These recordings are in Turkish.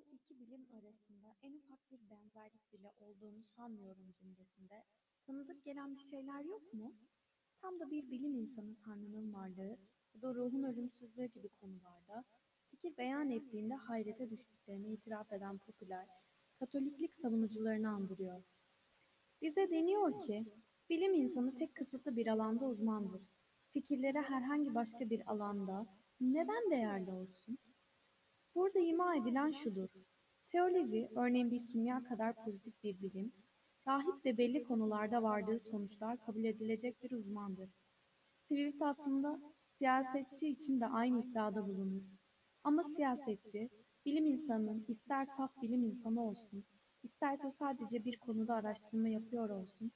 Bu iki bilim arasında en ufak bir benzerlik bile olduğunu sanmıyorum cümlesinde tanıdık gelen bir şeyler yok mu? Tam da bir bilim insanı Tanrı'nın varlığı ya da ruhun ölümsüzlüğü gibi konularda fikir beyan ettiğinde hayrete düştüklerini itiraf eden popüler, Katoliklik savunucularını andırıyor. Bize deniyor ki, bilim insanı tek kısıtlı bir alanda uzmandır. Fikirleri herhangi başka bir alanda neden değerli olsun? Burada ima edilen şudur. Teoloji, örneğin bir kimya kadar pozitif bir bilim, rahip de belli konularda vardığı sonuçlar kabul edilecek bir uzmandır. Swift aslında siyasetçi için de aynı iddiada bulunur. Ama siyasetçi, bilim insanının ister saf bilim insanı olsun, isterse sadece bir konuda araştırma yapıyor olsun,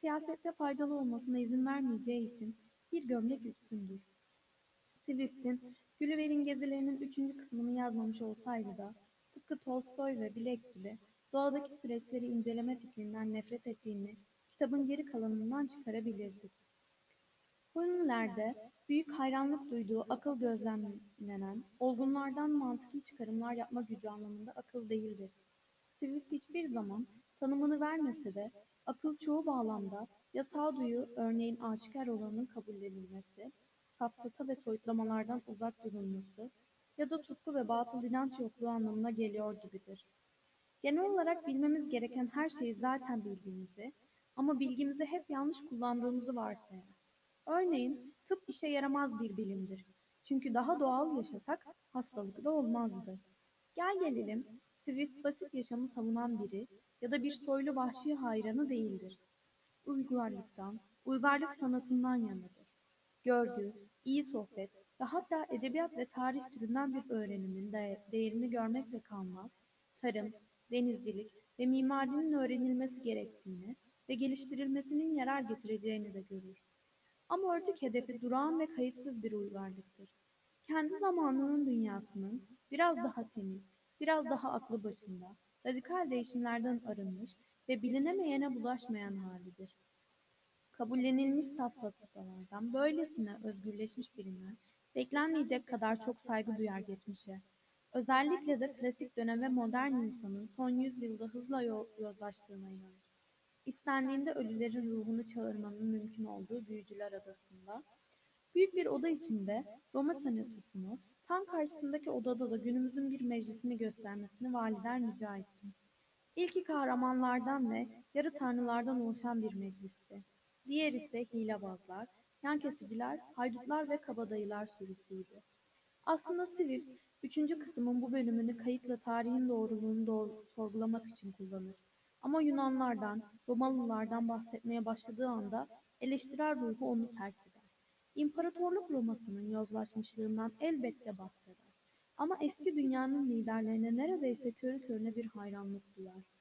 siyasette faydalı olmasına izin vermeyeceği için bir gömlek üstündür. Swift'in Gulliver'in gezilerinin üçüncü kısmını yazmamış olsaydı da, tıpkı Tolstoy ve Blake gibi doğadaki süreçleri inceleme fikrinden nefret ettiğini kitabın geri kalanından çıkarabilirdik. Hunilerde büyük hayranlık duyduğu akıl gözlemlenen, olgunlardan mantıki çıkarımlar yapma gücü anlamında akıl değildir. Swift hiçbir zaman tanımını vermese de akıl çoğu bağlamda ya sağduyu örneğin aşikar olanın kabullenilmesi, safsata ve soyutlamalardan uzak durulması ya da tutku ve batıl inanç yokluğu anlamına geliyor gibidir. Genel olarak bilmemiz gereken her şeyi zaten bildiğimizi ama bilgimizi hep yanlış kullandığımızı varsayar. Örneğin tıp işe yaramaz bir bilimdir. Çünkü daha doğal yaşasak hastalıklı olmazdı. Gel gelelim, Swift basit yaşamı savunan biri ya da bir soylu vahşi hayranı değildir. Uygarlıktan, uygarlık sanatından yanadır. Görgü, iyi sohbet ve hatta edebiyat ve tarih türünden bir öğrenimin de değerini görmekle kalmaz, tarım, denizcilik ve mimarinin öğrenilmesi gerektiğini ve geliştirilmesinin yarar getireceğini de görür. Ama örtük hedefi durağan ve kayıtsız bir uygarlıktır. Kendi zamanının dünyasının biraz daha temiz, biraz daha aklı başında, radikal değişimlerden arınmış ve bilinemeyene bulaşmayan halidir. Kabullenilmiş safsatalardan böylesine özgürleşmiş birinden beklenmeyecek kadar çok saygı duyar geçmişe. Özellikle de klasik dönem ve modern insanın son yüzyılda hızla yozlaştığına inanır. İstendiğinde ölülerin ruhunu çağırmanın mümkün olduğu büyücüler adasında, büyük bir oda içinde Roma senatosunu, tam karşısındaki odada da günümüzün bir meclisini göstermesini valiler rica etti. İlki kahramanlardan ve yarı tanrılardan oluşan bir meclisti. Diğer ise hilebazlar, yan kesiciler, haydutlar ve kabadayılar sürüsüydü. Aslında Swift, üçüncü kısmın bu bölümünü kayıtla tarihin doğruluğunu doğru, sorgulamak için kullanır. Ama Yunanlardan, Romalılardan bahsetmeye başladığı anda eleştirel ruhu onu terk eder. İmparatorluk Roma'sının yozlaşmışlığından elbette bahseder. Ama eski dünyanın liderlerine neredeyse körü körüne bir hayranlık duyar.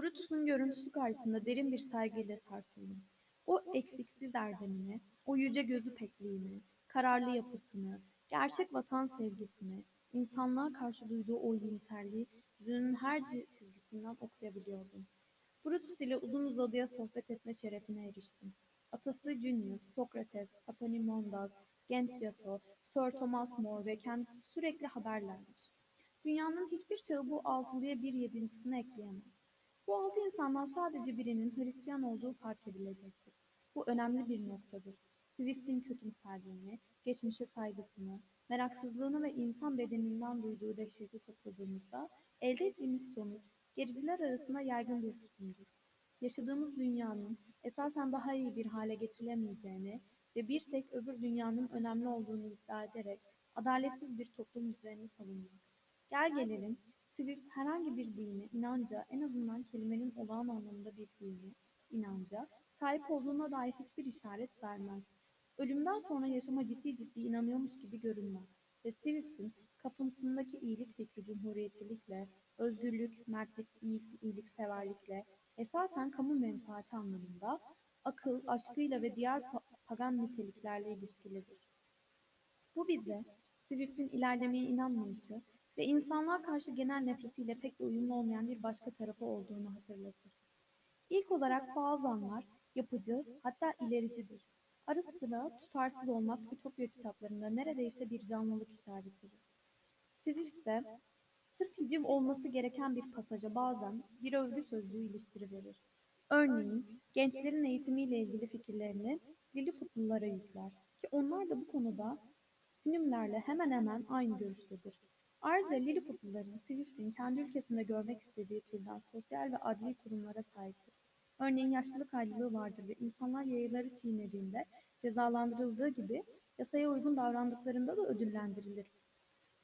Brutus'un görüntüsü karşısında derin bir saygıyla sarsıldım. O eksiksiz erdemini, o yüce gözü pekliğini, kararlı yapısını, gerçek vatan sevgisini, insanlığa karşı duyduğu o iyimserliği yüzünün her çizgisinden okuyabiliyordum. Brutus ile uzun uzadıya sohbet etme şerefine eriştim. Atası Junius, Sokrates, Epaminondas, Gentyato, Sir Thomas More ve kendisi sürekli haberlermiş. Dünyanın hiçbir çağı bu altılıya bir yedincisini ekleyemez. Bu altı insandan sadece birinin Hristiyan olduğu fark edilecektir. Bu önemli bir noktadır. Swift'in kötümserliğini, geçmişe saygısını, meraksızlığını ve insan bedeninden duyduğu dehşeti topladığımızda elde ettiğimiz sonuç gericiler arasında yaygın bir tutumdur. Yaşadığımız dünyanın esasen daha iyi bir hale getirilemeyeceğini ve bir tek öbür dünyanın önemli olduğunu iddia ederek adaletsiz bir toplum üzerine savunmak. Gel gelelim, Swift herhangi bir dini, inanca, en azından kelimenin olağan anlamında bir dini, inanca, sahip olduğuna dair hiçbir işaret vermez. Ölümden sonra yaşama ciddi ciddi inanıyormuş gibi görünmez. Ve Swift'in kafasındaki iyilik fikri cumhuriyetçilikle, özgürlük, mertlik, iyilik, iyilikseverlikle, esasen kamu menfaati anlamında, akıl, aşkıyla ve diğer pagan niteliklerle ilişkilidir. Bu bize, Swift'in ilerlemeye inanmayışı ve insanlığa karşı genel nefretiyle pek de uyumlu olmayan bir başka tarafı olduğunu hatırlatır. İlk olarak bazı anlar yapıcı, hatta ilericidir. Ara sıra tutarsız olmak Ütopya kitaplarında neredeyse bir canlılık işaretidir. Swift de Sırf hicim olması gereken bir pasaja bazen bir övgü sözlüğü iliştiriverir. Örneğin gençlerin eğitimiyle ilgili fikirlerini Lilliputlulara yükler ki onlar da bu konuda Hünümlerle hemen hemen aynı görüştedir. Ayrıca Lilliputluların Swift'in kendi ülkesinde görmek istediği türden sosyal ve adli kurumlara sahiptir. Örneğin yaşlılık ayrılığı vardır ve insanlar yayaları çiğnediğinde cezalandırıldığı gibi yasaya uygun davrandıklarında da ödüllendirilir.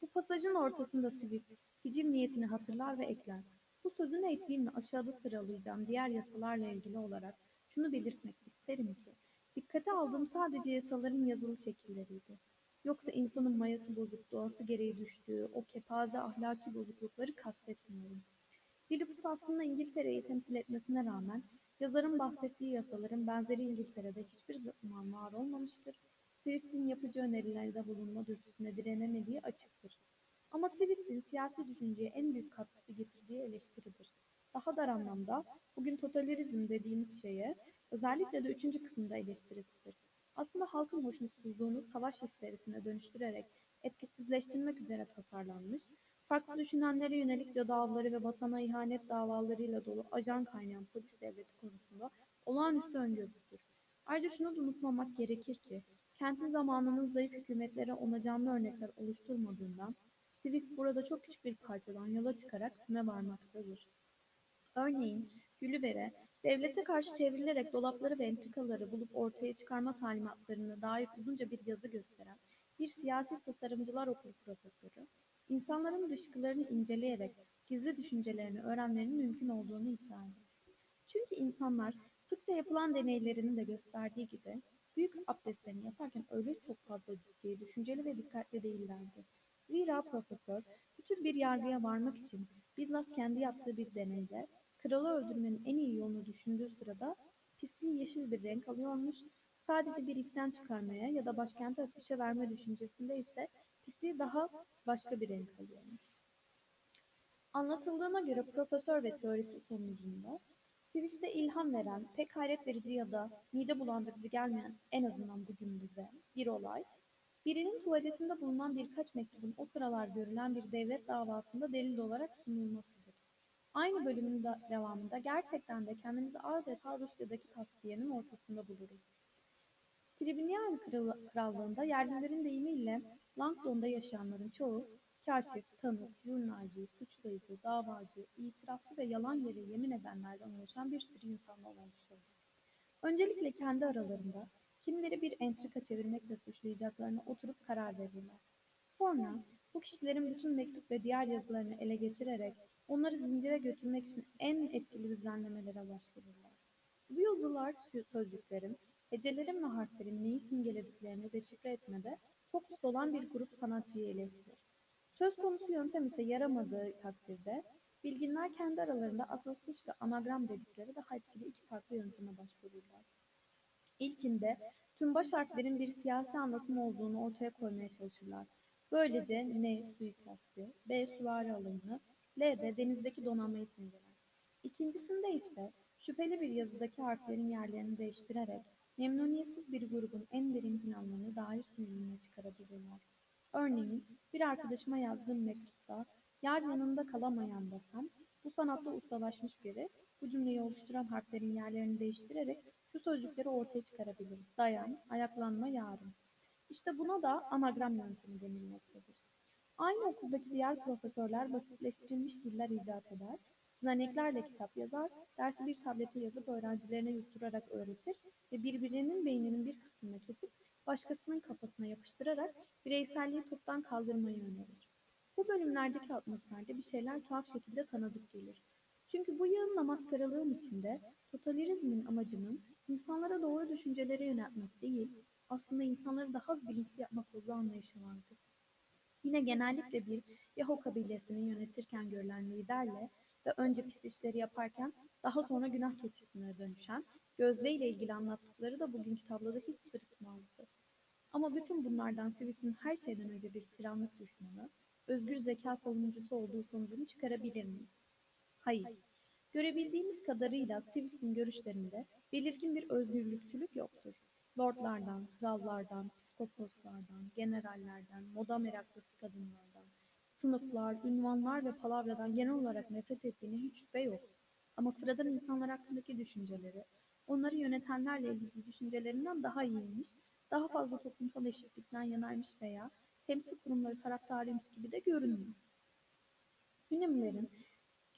Bu pasajın ortasında Swift, hicim niyetini hatırlar ve ekler. Bu sözünü ettiğimle aşağıda sıralayacağım diğer yasalarla ilgili olarak şunu belirtmek isterim ki, dikkate aldığım sadece yasaların yazılı şekilleriydi. Yoksa insanın mayası bozuk, doğası gereği düştüğü o kepaze ahlaki bozuklukları kastetmiyorum. Lilliput aslında İngiltere'yi temsil etmesine rağmen yazarın bahsettiği yasaların benzeri İngiltere'de hiçbir zaman var olmamıştır. Swift'in yapıcı önerilerde bulunma dürtüsüne direnemediği açıktır. Ama Swift'in siyasi düşünceye en büyük katkısı getirdiği eleştiridir. Daha dar anlamda bugün totalitarizm dediğimiz şeye özellikle de üçüncü kısımda eleştirisidir. Aslında halkın hoşnutsuzluğunu savaş histerisine dönüştürerek etkisizleştirmek üzere tasarlanmış, farklı düşünenlere yönelik cadı avları ve vatana ihanet davalarıyla dolu ajan kaynayan polis devleti konusunda olağanüstü öngörüsüdür. Ayrıca şunu da unutmamak gerekir ki, kentin zamanının zayıf hükümetlere ona canlı örnekler oluşturmadığından, Swift burada çok küçük bir parçadan yola çıkarak hükme varmaktadır. Örneğin, Gülliver'e devlete karşı çevrilerek dolapları ve entrikaları bulup ortaya çıkarma talimatlarını dair uzunca bir yazı gösteren bir siyasi tasarımcılar okulu profesörü, insanların dışkılarını inceleyerek gizli düşüncelerini öğrenmenin mümkün olduğunu iddia eder. Çünkü insanlar sıkça yapılan deneylerinin de gösterdiği gibi büyük abdestlerini yaparken öyle çok fazla ciddi, düşünceli ve dikkatli değillerdi. Zira profesör bu tür bir yargıya varmak için bizzat kendi yaptığı bir deneyde kralı öldürmenin en iyi yolunu düşündüğü sırada pisliği yeşil bir renk alıyormuş, sadece bir isyan çıkarmaya ya da başkenti ateşe verme düşüncesinde ise pisliği daha başka bir renk alıyormuş. Anlatıldığına göre profesör ve teorisi sonucunda Swift'e ilham veren, pek hayret verici ya da mide bulandırıcı gelmeyen en azından bugün bize bir olay, birinin tuvaletinde bulunan birkaç mektubun o sıralar görülen bir devlet davasında delil olarak sunulmasıdır. Aynı bölümün de devamında gerçekten de kendimizi adeta Rusya'daki tasfiyenin ortasında buluruz. Tribünyan Krallığı'nda yerlilerin deyimiyle Langdon'da yaşayanların çoğu kaşif, tanık, jurnalci, suçlayıcı, davacı, itirafçı ve yalan yere yemin edenlerden oluşan bir sürü insandan oluşuyor. Öncelikle kendi aralarında kimleri bir entrika çevirmekle suçlayacaklarını oturup karar verirler. Sonra bu kişilerin bütün mektup ve diğer yazılarını ele geçirerek onları zincire götürmek için en etkili düzenlemelere başvururlar. Bu yazılar sözcüklerin, hecelerin ve harflerin neyi simgelediklerini deşifre etmede fokus olan bir grup sanatçıyı iletir. Söz konusu yöntem ise yaramadığı takdirde bilginler kendi aralarında akrostiş ve anagram dedikleri daha etkili iki farklı yönteme başvururlar. İlkinde tüm baş harflerin bir siyasi anlatım olduğunu ortaya koymaya çalışırlar. Böylece N suikastı, B süvari alımını, L de denizdeki donanmayı simgeler. İkincisinde ise şüpheli bir yazıdaki harflerin yerlerini değiştirerek memnuniyetsiz bir grubun en derin planlarını dair sunumuna çıkarabilirler. Örneğin bir arkadaşıma yazdığım mektupta yar yanında kalamayan desem bu sanatta ustalaşmış biri bu cümleyi oluşturan harflerin yerlerini değiştirerek şu sözcükleri ortaya çıkarabilir. Dayan, ayaklanma, yarın. İşte buna da anagram yöntemi denilmektedir. Aynı okuldaki diğer profesörler basitleştirilmiş diller icat eder, Zaneklerle kitap yazar, dersi bir tablete yazıp öğrencilerine yutturarak öğretir ve birbirinin beyninin bir kısmını kesip başkasının kafasına yapıştırarak bireyselliği toptan kaldırmayı önerir. Bu bölümlerdeki atmosferde bir şeyler tuhaf şekilde tanıdık gelir. Çünkü bu yığınla maskaralığın içinde totalitarizmin amacının insanlara doğru düşüncelere yöneltmek değil, aslında insanları daha az bilinçli yapmak olduğu anlayışı vardır. Yine genellikle bir Yahoo kabilesini yönetirken görülen liderle ve önce pis işleri yaparken daha sonra günah keçisine dönüşen, Gözde ile ilgili anlattıkları da bugünkü tabloda hiç sırıtmazdı. Ama bütün bunlardan Swift'in her şeyden önce bir tiranlık düşmanı, özgür zeka savunucusu olduğu sonucunu çıkarabilir miyiz? Hayır. Görebildiğimiz kadarıyla Swift'in görüşlerinde belirgin bir özgürlükçülük yoktur. Lordlardan, krallardan, psikoposlardan, generallerden, moda meraklısı kadınlardan, sınıflar, ünvanlar ve palavradan genel olarak nefret ettiğine hiç şüphe yok. Ama sıradan insanlar hakkındaki düşünceleri, onları yönetenlerle ilgili düşüncelerinden daha iyiymiş, daha fazla toplumsal eşitlikten yanaymış veya temsil kurumları taraftarıymış gibi de görünmüyor. Hünimlerin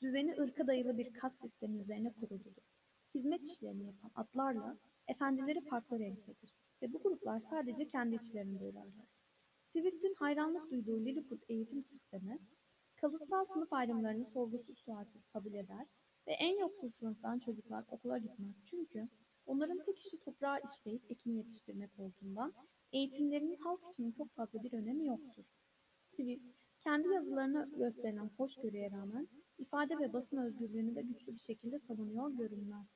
düzeni ırka dayalı bir kas sistemi üzerine kuruludur. Hizmet işlerini yapan atlarla efendileri farklı renktedir ve bu gruplar sadece kendi içlerinde urarlar. Swift'in hayranlık duyduğu Lilliput eğitim sistemi, kalıtsal sınıf ayrımlarını sorgusuz sualsiz kabul eder ve en yoksul sınıftan çocuklar okula gitmez çünkü onların tek işi toprağı işleyip ekin yetiştirmek olduğundan eğitimlerinin halk için çok fazla bir önemi yoktur. Swift, kendi yazılarına gösterilen hoşgörüye rağmen ifade ve basın özgürlüğünü de güçlü bir şekilde savunuyor görünmez.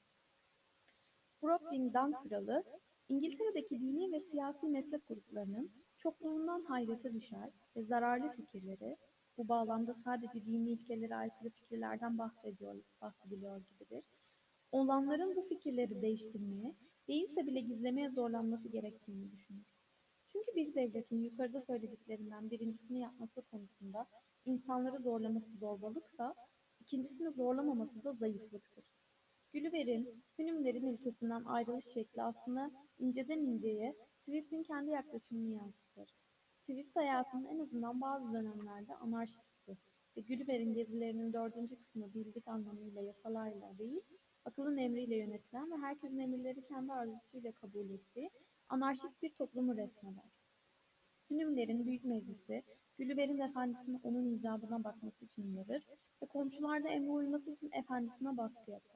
Brooklyn Dan Kralı, İngiltere'deki dini ve siyasi meslek gruplarının çokluğundan hayrete düşer ve zararlı fikirleri, bu bağlamda sadece dini ilkelere aykırı fikirlerden bahsediyor, bahsediliyor gibidir, olanların bu fikirleri değiştirmeye, değilse bile gizlemeye zorlanması gerektiğini düşünür. Çünkü bir devletin yukarıda söylediklerinden birincisini yapması konusunda insanları zorlaması zorbalıksa, ikincisini zorlamaması da zayıflıktır. Gülliver'in Hünümlerin ülkesinden ayrılış şekli aslında inceden inceye Swift'in kendi yaklaşımını yansıtır. Swift hayatının en azından bazı dönemlerde anarşistti ve Gülliver'in gezilerinin dördüncü kısmı bildik anlamıyla yasalarla değil, akılın emriyle yönetilen ve herkesin emirleri kendi arzusuyla kabul ettiği anarşist bir toplumu resmeder. Hünümlerin Büyük Meclisi, Gülliver'in efendisinin onun icabına bakması için uyarır ve komşularda emre uyması için efendisine baskı yapar.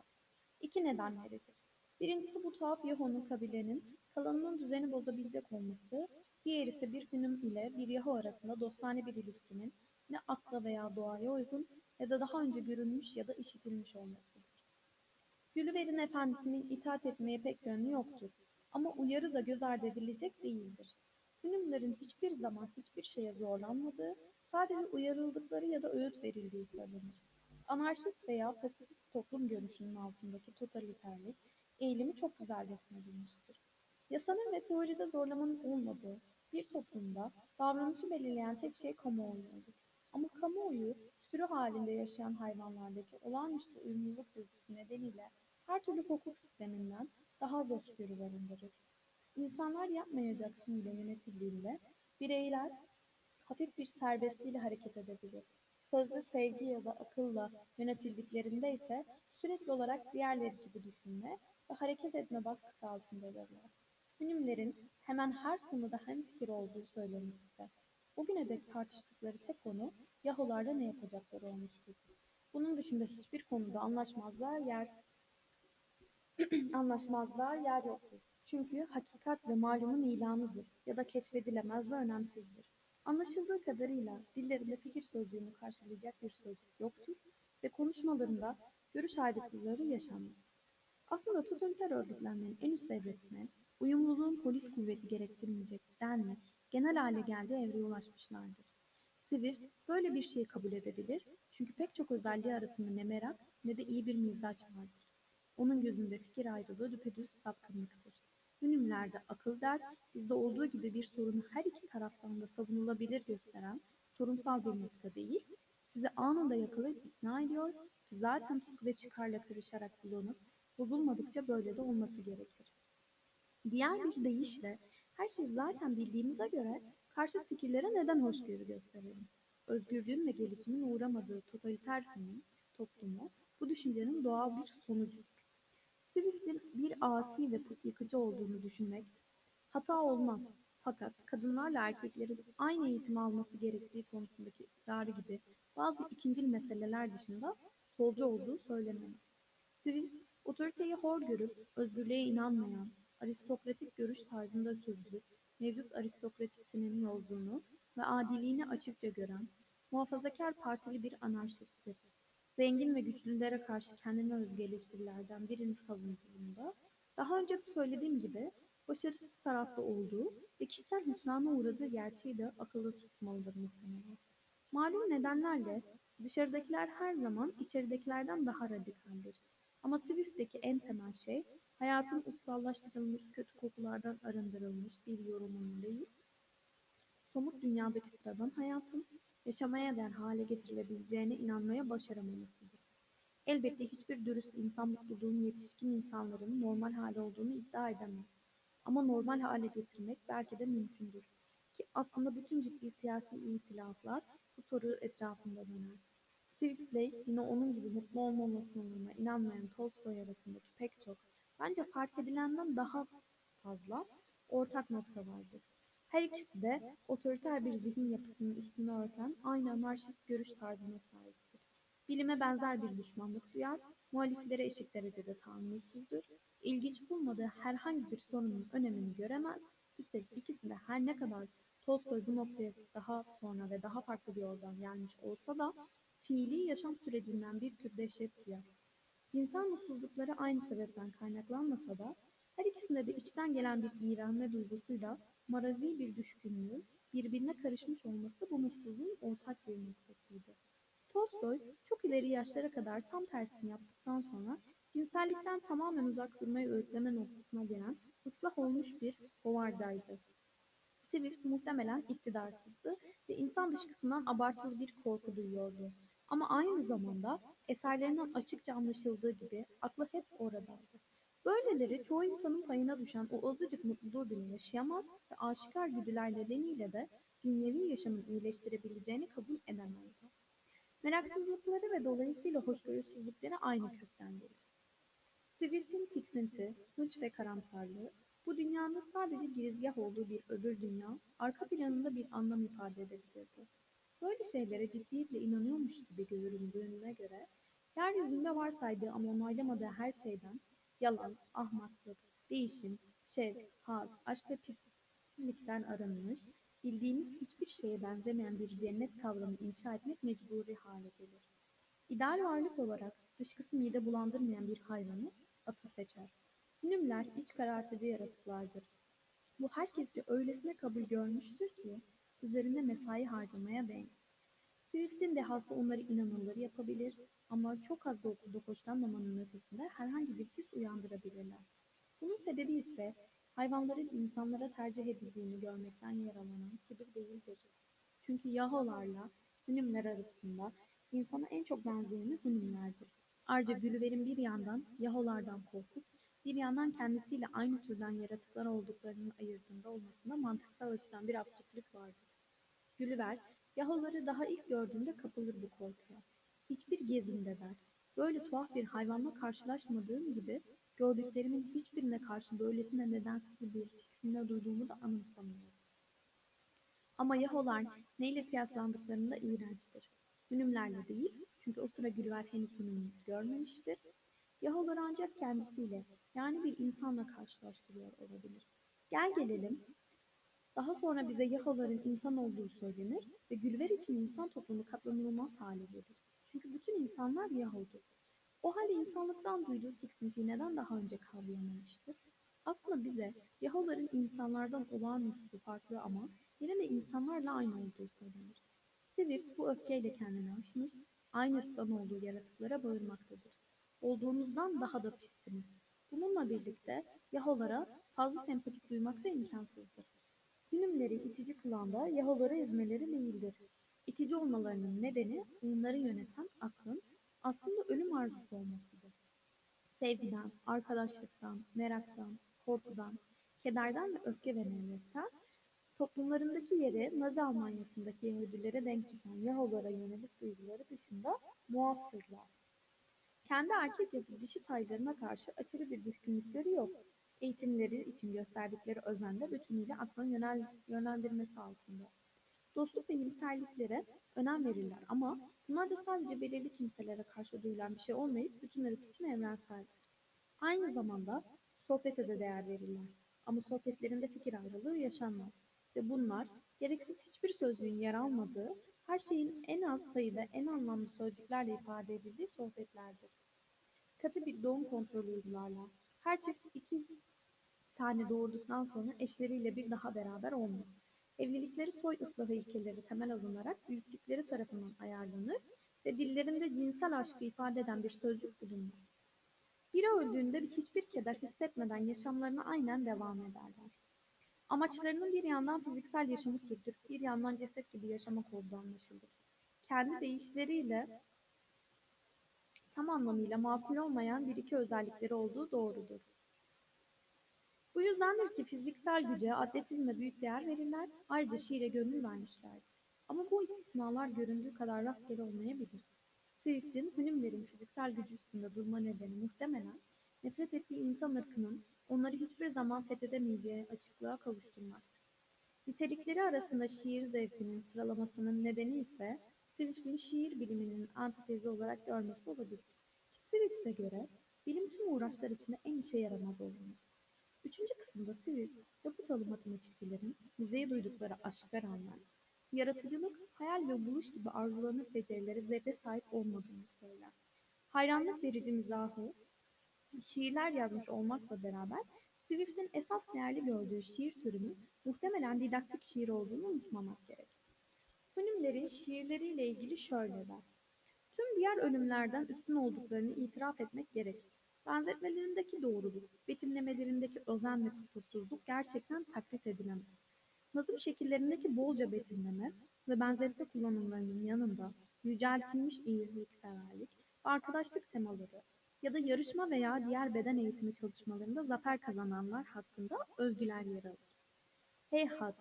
İki nedenleridir. Birincisi bu tuhaf Yahoo'nun kabilenin kalanının düzeni bozabilecek olması, diğer ise bir Hünüm ile bir Yahoo arasında dostane bir ilişkinin ne akla veya doğaya uygun ya da daha önce görülmüş ya da işitilmiş olmasıdır. Gülliver'in efendisinin itaat etmeye pek gönlü yoktur ama uyarı da göz ardı edilecek değildir. Hünümlerin hiçbir zaman hiçbir şeye zorlanmadığı, sadece uyarıldıkları ya da öğüt verildiği söylenir. Anarşist veya pasifist toplum görüşünün altındaki totaliterlik eğilimi çok güzel resmedilmiştir. Yasanın ve teoride zorlamanın olmadığı bir toplumda davranışı belirleyen tek şey kamuoyudur. Ama kamuoyu sürü halinde yaşayan hayvanlardaki olağanüstü uyumluluk duygusu nedeniyle her türlü hukuk sisteminden daha az hoşgörü barındırır. İnsanlar yapmayacaksın ile yönetildiğinde bireyler hafif bir serbestliğiyle hareket edebilir. Sözlü sevgi ya da akılla yönetildiklerinde ise sürekli olarak diğerleri gibi düşünme ve hareket etme baskısı altındadırlar. Hünimlerin hemen her konuda hemfikir olduğu söylenirse, bugüne dek tartıştıkları tek konu Yahularda ne yapacakları olmuştur. Bunun dışında hiçbir konuda anlaşmazlığa yer anlaşmazlığa yer yoktur. Çünkü hakikat ve malumun ilanıdır ya da keşfedilemez ve önemsizdir. Anlaşıldığı kadarıyla dillerinde fikir sözcüğünü karşılayacak bir sözcük yoktur ve konuşmalarında görüş ayrılıkları yaşanmaz. Aslında totaliter örgütlenmenin en üst evresine uyumluluğun polis kuvveti gerektirmeyecek denme genel hale geldiği evreye ulaşmışlardır. Swift böyle bir şeyi kabul edebilir çünkü pek çok özelliği arasında ne merak ne de iyi bir mizaç vardır. Onun gözünde fikir ayrılığı düpedüz sapkınlıktır. Ünlülerde akıl der, bizde olduğu gibi bir sorunu her iki taraftan da savunulabilir gösteren sorunsal bir nokta değil, sizi anında yakalayıp ikna ediyor ki zaten tutku ve çıkarla karışarak kullanıp bozulmadıkça böyle de olması gerekir. Diğer bir deyişle her şey zaten bildiğimize göre karşı fikirlere neden hoşgörü gösterelim? Özgürlüğün ve gelişimin uğramadığı totaliter hünün, toplumu bu düşüncenin doğal bir sonucudur. Swift'in bir asi ve put yıkıcı olduğunu düşünmek hata olmaz. Fakat kadınlarla erkeklerin aynı eğitim alması gerektiği konusundaki ısrarı gibi bazı ikincil meseleler dışında solcu olduğu söylenemez. Swift, otoriteyi hor görüp özgürlüğe inanmayan, aristokratik görüş tarzında sözlü, mevcut aristokratisinin yolduğunu ve adiliğini açıkça gören, muhafazakar partili bir anarşisttir zengin ve güçlülere karşı kendine özgü eleştirilerden birini savunduğunda, daha önce söylediğim gibi başarısız tarafta olduğu ve kişisel hüsrana uğradığı gerçeği de akılda tutmalıdır muhtemelen. Malum nedenlerle dışarıdakiler her zaman içeridekilerden daha radikaldir. Ama Swift'teki en temel şey, hayatın ustallaştırılmış, kötü kokulardan arındırılmış bir yorumunun değil, somut dünyadaki sıradan hayatın yaşamaya değer hale getirilebileceğine inanmaya başaramamasıdır. Elbette hiçbir dürüst insan mutluluğun yetişkin insanların normal hali olduğunu iddia edemez. Ama normal hale getirmek belki de mümkündür. Ki aslında bütün ciddi siyasi ihtilaflar bu soru etrafında döner. Swift'le yine onun gibi mutlu olma olasılığına inanmayan Tolstoy arasındaki pek çok, bence fark edilenden daha fazla ortak nokta vardır. Her ikisi de otoriter bir zihin yapısının üstünü örten aynı anarşist görüş tarzına sahiptir. Bilime benzer bir düşmanlık duyar, muhaliflere eşit derecede tahammülsüzdür, ilginç bulmadığı herhangi bir sorunun önemini göremez, üstelik ikisi de her ne kadar Tolstoy bu noktaya daha sonra ve daha farklı bir yoldan gelmiş olsa da fiili yaşam sürecinden bir tür dehşet duyar. Cinsel mutsuzlukları aynı sebepten kaynaklanmasa da her ikisinde de içten gelen bir iğrenme duygusuyla marazi bir düşkünlüğü birbirine karışmış olması bu mutsuzluğun ortak bir noktasıydı. Tolstoy çok ileri yaşlara kadar tam tersini yaptıktan sonra cinsellikten tamamen uzak durmayı öğütleme noktasına gelen ıslah olmuş bir hovardaydı. Swift muhtemelen iktidarsızdı ve insan dışkısından abartılı bir korku duyuyordu. Ama aynı zamanda eserlerinden açıkça anlaşıldığı gibi aklı hep oradaydı. Böyleleri çoğu insanın payına düşen o azıcık mutluluğu bile yaşayamaz ve aşikar güdüler nedeniyle de dünyevi yaşamın iyileştirebileceğini kabul edemezdi. Meraksızlıkları ve dolayısıyla hoşgörüsüzlükleri aynı kökten gelir. Swift'in tiksinti, hınç ve karamsarlığı, bu dünyanın sadece girizgah olduğu bir öbür dünya, arka planında bir anlam ifade edebilirdi. Böyle şeylere ciddiyetle inanıyormuş gibi göründüğüne göre, yeryüzünde varsaydığı ama onaylamadığı her şeyden, yalan, ahmaklık, değişim, şevk, haz, aşk ve pislikten arınmış, bildiğimiz hiçbir şeye benzemeyen bir cennet kavramı inşa etmek mecburi hale gelir. İdeal varlık olarak dışkısı mide bulandırmayan bir hayvanı atı seçer. Hünümler iç karartıcı yaratıklardır. Bu herkesce öylesine kabul görmüştür ki üzerinde mesai harcamaya değmez. Swift'in dehası onları inanılır yapabilir ama çok az da okulda hoşlanmamanın ötesinde herhangi bir his uyandırabilirler. Bunun sebebi ise hayvanların insanlara tercih edildiğini görmekten yaralanan kibir değildir. Çünkü Yaholarla Hünümler arasında insana en çok benzeyeni Hünümlerdir. Ayrıca Gülüver'in bir yandan Yaholardan korkup bir yandan kendisiyle aynı türden yaratıklar olduklarını ayırdığında olmasında mantıksal açıdan bir absürtlük vardır. Gülüver, Yahoları daha ilk gördüğünde kapılır bu korkuya. Hiçbir gezimde der. Böyle tuhaf bir hayvanla karşılaşmadığım gibi gördüklerimin hiçbirine karşı böylesine nedensiz bir tiksinme duyduğumu da anımsamıyorum. Ama Yaholar neyle kıyaslandıklarında iğrençtir. Hünümlerle değil, çünkü o sıra Gülüver henüz hünüm görmemiştir. Yaholar ancak kendisiyle, yani bir insanla karşılaştırıyor olabilir. Gel gelelim, daha sonra bize Yahoların insan olduğu söylenir ve Gülver için insan toplumu katlanılmaz hale gelir. Çünkü bütün insanlar Yahudur. O halde insanlıktan duyduğu tiksintiyi neden daha önce kavrayamamıştır? Aslında bize Yahoların insanlardan olağanüstü farklı ama yine de insanlarla aynı olduğu söylenir. Swift bu öfkeyle kendini aşmış, aynı ırktan olduğu yaratıklara bağırmaktadır. Olduğunuzdan daha da pistiniz. Bununla birlikte Yaholara fazla sempatik duymak da imkansızdır. Hünümleri itici kılan da Yaholara ezmeleri değildir. İtici olmalarının nedeni onları yöneten aklın aslında ölüm arzusu olmasıdır. Sevgiden, arkadaşlıktan, meraktan, korkudan, kederden ve öfke ve nefretten toplumlarındaki yeri Nazi Almanyası'ndaki Yahudilere denk düşen Yaholara yönelik duyguları dışında muaftırlar. Kendi erkek ya dişi taylarına karşı aşırı bir düşkünlükleri yok. Eğitimleri için gösterdikleri özende bütünüyle aklın yönel, yönlendirmesi altında. Dostluk ve iyimserliklere önem verirler ama bunlar da sadece belirli kimselere karşı duyulan bir şey olmayıp bütün ırk için evrenseldir. Aynı zamanda sohbete de değer verirler ama sohbetlerinde fikir ayrılığı yaşanmaz ve bunlar gereksiz hiçbir sözcüğün yer almadığı, her şeyin en az sayıda en anlamlı sözcüklerle ifade edildiği sohbetlerdir. Katı bir doğum kontrolü uygularlar. Her çift iki tane doğurduktan sonra eşleriyle bir daha beraber olmaz. Evlilikleri soy ıslahı ilkeleri temel alınarak büyüklükleri tarafından ayarlanır ve dillerinde cinsel aşkı ifade eden bir sözcük bulunmaz. Biri öldüğünde hiçbir keder hissetmeden yaşamlarına aynen devam ederler. Amaçlarının bir yandan fiziksel yaşamı sürdürüp bir yandan ceset gibi yaşamak olduğu anlaşıldı. Kendi deyişleriyle tam anlamıyla makul olmayan bir iki özellikleri olduğu doğrudur. Bu yüzdendir ki fiziksel güce, atletizme büyük değer verirler, ayrıca şiire gönül vermişlerdir. Ama bu istisnalar göründüğü kadar rastgele olmayabilir. Swift'in Hünümlerin fiziksel gücü üstünde durma nedeni muhtemelen nefret ettiği insan ırkının onları hiçbir zaman fethedemeyeceği açıklığa kavuşturmaktır. Nitelikleri arasında şiir zevkinin sıralamasının nedeni ise Swift'in şiir biliminin antitezi olarak görmesi olabilir. Swift'e göre bilim tüm uğraşlar içinde en işe yaramaz olanı. Üçüncü kısımda Swift, Laputalı matematikçilerin müzeye duydukları aşka rağmen yaratıcılık, hayal ve buluş gibi arzulanır becerilere zerre sahip olmadığını söyler. Hayranlık verici mizahı, şiirler yazmış olmakla beraber Swift'in esas değerli gördüğü şiir türünün muhtemelen didaktik şiir olduğunu unutmamak gerek. Hünümlerin şiirleriyle ilgili şöyle der. Tüm diğer ölümlerden üstün olduklarını itiraf etmek gerekir. Benzetmelerindeki doğruluk, betimlemelerindeki özen ve kusursuzluk gerçekten taklit edilemez. Nazım şekillerindeki bolca betimleme ve benzetme kullanımlarının yanında yüceltilmiş iyilikseverlik ve arkadaşlık temaları ya da yarışma veya diğer beden eğitimi çalışmalarında zafer kazananlar hakkında övgüler yer alır. Heyhat,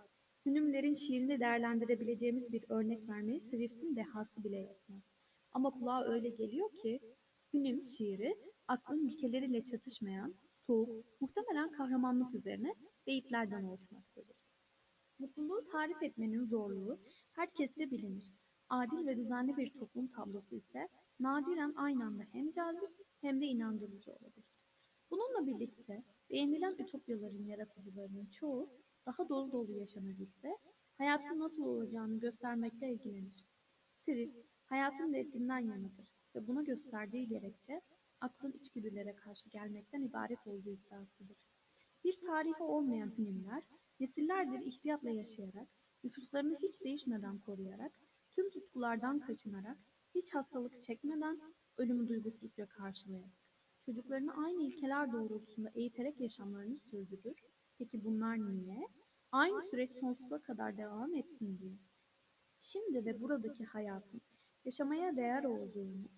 Hünümlerin şiirini değerlendirebileceğimiz bir örnek vermeye Swift'in dehası bile yetmez. Ama kulağa öyle geliyor ki Hünüm şiiri aklın ilkeleriyle çatışmayan, soğuk, muhtemelen kahramanlık üzerine beyitlerden oluşmaktadır. Mutluluğu tarif etmenin zorluğu herkesçe bilinir. Adil ve düzenli bir toplum tablosu ise nadiren aynı anda hem cazip hem de inandırıcı olabilir. Bununla birlikte beğenilen ütopyaların yaratıcılarının çoğu daha dolu dolu yaşanabilse hayatın nasıl olacağını göstermekle ilgilenir. Swift, hayatın reddinden yanıdır ve buna gösterdiği gerekçe aklın içgüdülere karşı gelmekten ibaret olduğu iddiasıdır. Bir tarihi olmayan hünümler, nesillerdir ihtiyatla yaşayarak, nüfuslarını hiç değişmeden koruyarak, tüm tutkulardan kaçınarak, hiç hastalık çekmeden, ölümü duygusuzca karşılayarak, çocuklarını aynı ilkeler doğrultusunda eğiterek yaşamlarını sürdürür. Peki bunlar niye? Aynı süreç sonsuza kadar devam etsin diye. Şimdi ve buradaki hayatın yaşamaya değer olduğunu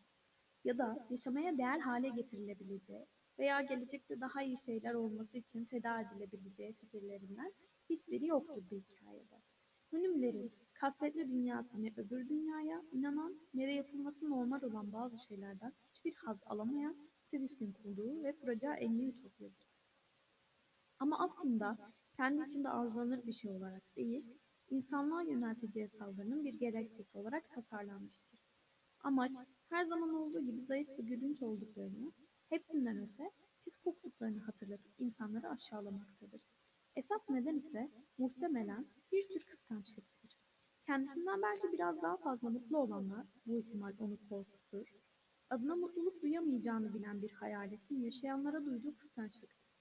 ya da yaşamaya değer hale getirilebileceği veya gelecekte daha iyi şeyler olması için feda edilebileceği fikirlerinden hiçbiri yoktur bu hikayede. Hünümlerin kasvetli dünyası ne öbür dünyaya inanan ne yapılması normal olan bazı şeylerden hiçbir haz alamayan Swift'in kurduğu ve kuracağı en iyi ütopyadır. Ama aslında kendi içinde arzulanır bir şey olarak değil, insanlığa yönelteceği saldırının bir gerekçesi olarak tasarlanmıştır. Amaç her zaman olduğu gibi zayıf ve gülünç olduklarını, hepsinden öte pis koktuklarını hatırlatıp insanları aşağılamaktadır. Esas neden ise muhtemelen bir tür kıskançlıktır. Kendisinden belki biraz daha fazla mutlu olanlar, bu ihtimal onu korkutur, adına mutluluk duyamayacağını bilen bir hayaletin yaşayanlara duyduğu kıskançlıktır.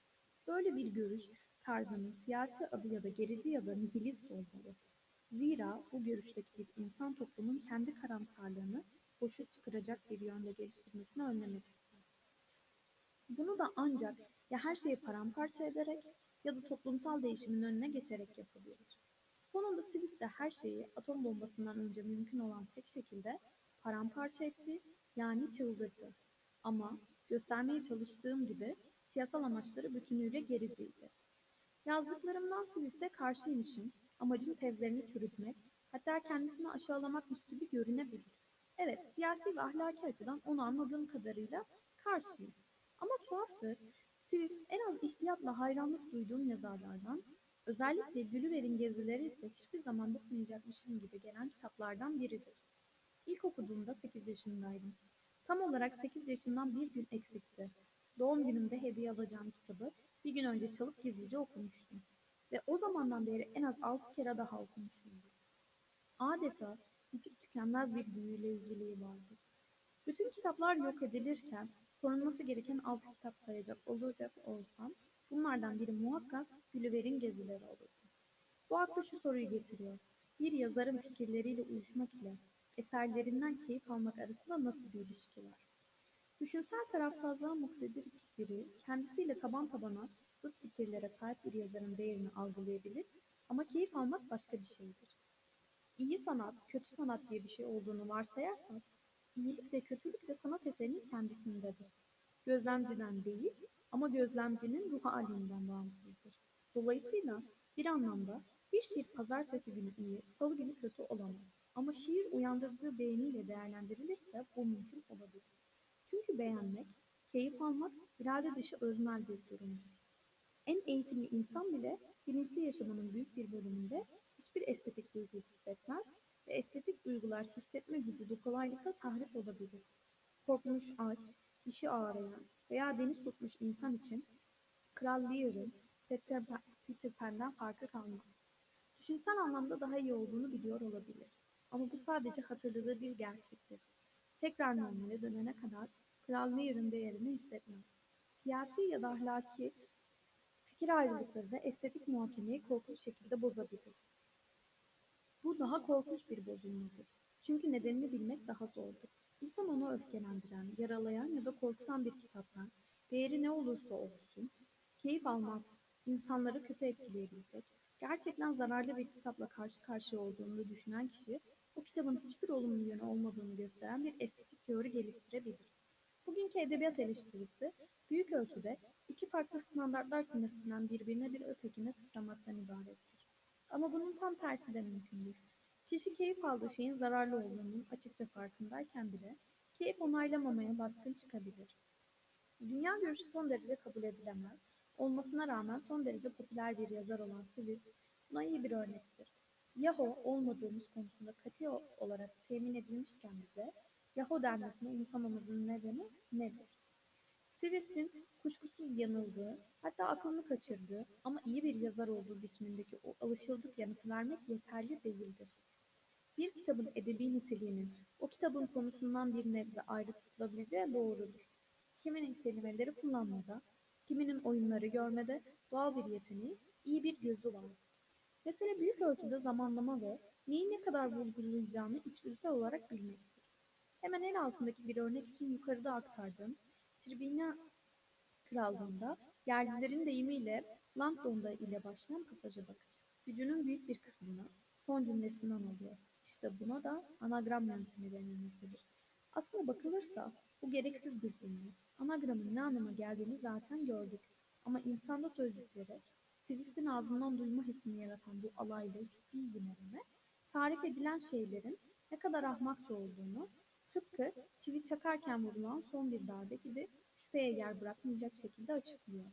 Böyle bir görüş, tarzının siyasi adı ya da gerici ya da nihilist olmalı. Zira bu görüşteki bir insan toplumun kendi karamsarlığını boşa çıkaracak bir yönde geliştirmesini önlemek ister. Bunu da ancak ya her şeyi paramparça ederek ya da toplumsal değişimin önüne geçerek yapabilir. Sonunda Swift de her şeyi atom bombasından önce mümkün olan tek şekilde paramparça etti, yani çıldırdı. Ama göstermeye çalıştığım gibi siyasal amaçları bütünüyle gericiydi. Yazdıklarımdan Swift'e karşıymışım, amacım tezlerini çürütmek, hatta kendisini aşağılamakmış gibi görünebilir. Evet, siyasi ve ahlaki açıdan onu anladığım kadarıyla karşıyım. Ama tuhaftır, Swift en az ihtiyatla hayranlık duyduğum yazarlardan, özellikle Gülüver'in gezileri ise hiçbir zaman bıkmayacakmışım gibi gelen kitaplardan biridir. İlk okuduğumda 8 yaşındaydım. Tam olarak 8 yaşından bir gün eksikti. Doğum günümde hediye alacağım kitabı bir gün önce çalıp gizlice okumuştum. Ve o zamandan beri en az 6 kere daha okumuşumdur. Adeta bitip tükenmez bir büyüleyiciliği vardır. Bütün kitaplar yok edilirken korunması gereken 6 kitap sayacak olacak olsam bunlardan biri muhakkak Gülüver'in gezileri olurdu. Bu akla şu soruyu getiriyor. Bir yazarın fikirleriyle uyuşmak ile eserlerinden keyif almak arasında nasıl bir ilişki var? Düşünsel tarafsızlığa muktedir biri kendisiyle taban tabana zıt fikirlere sahip bir yazarın değerini algılayabilir ama keyif almak başka bir şeydir. İyi sanat, kötü sanat diye bir şey olduğunu varsayarsak, iyilik de kötülük de sanat eserinin kendisindedir. Gözlemciden değil ama gözlemcinin ruh halinden bağımsızdır. Dolayısıyla bir anlamda bir şiir pazartesi günü iyi, salı günü kötü olamaz. Ama şiir uyandırdığı beğeniyle değerlendirilirse bu mümkün olabilir. Çünkü beğenmek, keyif almak irade dışı öznel bir durumdur. En eğitimli insan bile bilinçli yaşamının büyük bir bölümünde hiçbir estetik duygu hissetmez ve estetik duygular hissetme gücü de kolaylıkla tahrip olabilir. Korkmuş aç, dişi ağrıyan veya deniz tutmuş insan için Kral Lear'ın Peter, Pa- Peter Pan'den farkı kalmaz. Düşünsel anlamda daha iyi olduğunu biliyor olabilir. Ama bu sadece hatırladığı bir gerçektir. Tekrar normale dönene kadar Kral Lear'ın değerini hissetmez. Siyasi ya da ahlaki fikir ayrılıkları da estetik muhakemeyi korkunç şekilde bozabilir. Bu daha korkunç bir bozulmadır. Çünkü nedenini bilmek daha zordur. İnsan onu öfkelendiren, yaralayan ya da korkutan bir kitaptan, değeri ne olursa olsun, keyif almak, insanları kötü etkileyebilecek, gerçekten zararlı bir kitapla karşı karşıya olduğunu düşünen kişi, o kitabın hiçbir olumlu yönü olmadığını gösteren bir estetik teori geliştirebilir. Bugünkü edebiyat eleştirisi, büyük ölçüde iki farklı standartlar kümesinden birbirine bir ötekine sıçramaktan ibarettir. Ama bunun tam tersi de mümkündür. Kişi keyif aldığı şeyin zararlı olduğunun açıkça farkındayken bile keyif onaylamamaya baskın çıkabilir. Dünya görüşü son derece kabul edilemez, olmasına rağmen son derece popüler bir yazar olan Swift buna iyi bir örnektir. Yaho olmadığımız konusunda katı olarak temin edilmişken bize Yaho denmesine insanımızın nedeni nedir? Swift'in kuşkusuz yanıldığı, hatta aklını kaçırdığı ama iyi bir yazar olduğu biçimindeki o alışıldık yanıtı vermek yeterli değildir. Bir kitabın edebi niteliğinin o kitabın konusundan bir nebze ayrı tutulabileceği doğrudur. Kiminin kelimeleri kullanmada, kiminin oyunları görmede doğal bir yeteneği, iyi bir gözü vardır. Mesele büyük ölçüde zamanlama ve neyi ne kadar vurgulayacağını içgüdüsel olarak bilmektir. Hemen en altındaki bir örnek için yukarıda aktardığım Tribina Krallığında yerlilerin deyimiyle Langdon'da ile başlayan kapaca bakır. Gücünün büyük bir kısmını son cümlesinden alıyor. İşte buna da anagram yöntemi denilmektedir. Aslına bakılırsa bu gereksiz bir cümle. Anagramın ne anlama geldiğini zaten gördük. Ama insanda sözcükleri, Swift'in ağzından duyma hissini yaratan bu alaylı ciddi yineleme, tarif edilen şeylerin ne kadar ahmakça olduğunu, tıpkı çivi çakarken vurulan son bir darbe gibi şüpheye yer bırakmayacak şekilde açıklıyor.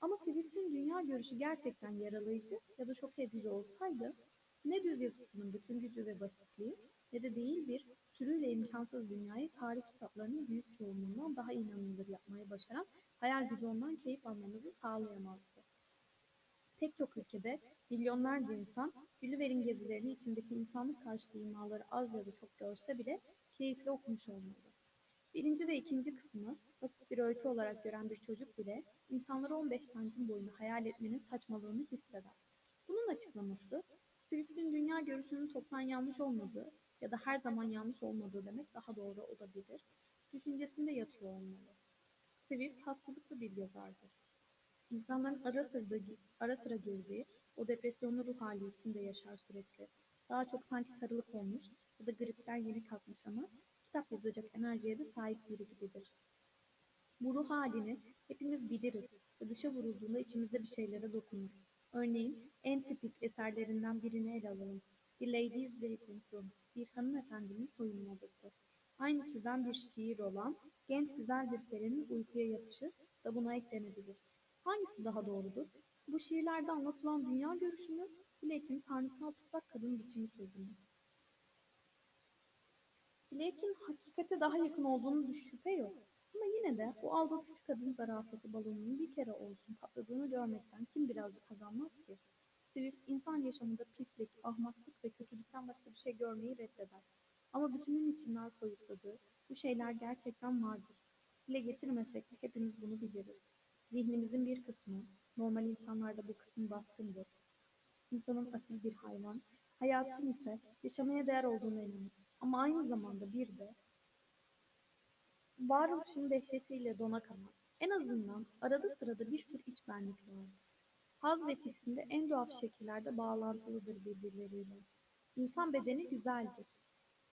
Ama Swift'in dünya görüşü gerçekten yaralayıcı ya da şok edici olsaydı, ne düz yazısının bütün gücü ve basitliği ne de değil bir türüyle imkansız dünyayı tarih kitaplarının büyük çoğunluğundan daha inanılır yapmayı başaran hayal gücü ondan keyif almamızı sağlayamazdı. Pek çok ülkede milyonlarca insan Gülliver'in gezilerini içindeki insanlık karşıtı imaları az ya da çok görse bile keyifle okumuş olmalı. Birinci ve ikinci kısmı basit bir öykü olarak gören bir çocuk bile insanları 15 santim boyunda hayal etmenin saçmalığını hisseder. Bunun açıklaması Swift'in dünya görüşünün toptan yanlış olmadığı ya da her zaman yanlış olmadığı demek daha doğru olabilir. Düşüncesinde yatıyor olmalı. Swift hastalıklı bir yazardır. İnsanların ara sıra, ara sıra girdiği o depresyonlu ruh hali içinde yaşar sürekli. Daha çok sanki sarılık olmuş ya da gripten yeni kalkmış ama kitap yazacak enerjiye de sahip biri gibidir. Bu ruh halini hepimiz biliriz ve dışa vurulduğunda içimizde bir şeylere dokunur. Örneğin en tipik eserlerinden birini ele alalım. The Ladies Dressing Room, bir hanımefendinin soyunma odası. Aynı türden bir şiir olan genç güzel bir perinin uykuya yatışı da buna eklenebilir. Hangisi daha doğrudur? Bu şiirlerde anlatılan dünya görüşünü, Blake'in tanrısal çıplak kadın biçimi sözü mü? Blake'in hakikate daha yakın olduğunu şüphe yok. Ama yine de o aldatıcı kadın zarafeti balonunun bir kere olsun patladığını görmekten kim birazcık kazanmaz ki? Swift insan yaşamında pislik, ahmaklık ve kötülükten başka bir şey görmeyi reddeder. Ama bütünün içinden soyutladığı bu şeyler gerçekten vardır. Dile getirmesek de hepimiz bunu biliriz. Zihnimizin bir kısmı, normal insanlarda bu kısım baskındır. İnsanın asil bir hayvan, hayatın ise yaşamaya değer olduğuna inanır. Ama aynı zamanda bir de varoluşun dehşetiyle dona kalan, En azından arada sırada bir tür içbenlik var. Haz ve tiksinti en tuhaf şekillerde bağlantılıdır birbirleriyle. İnsan bedeni güzeldir.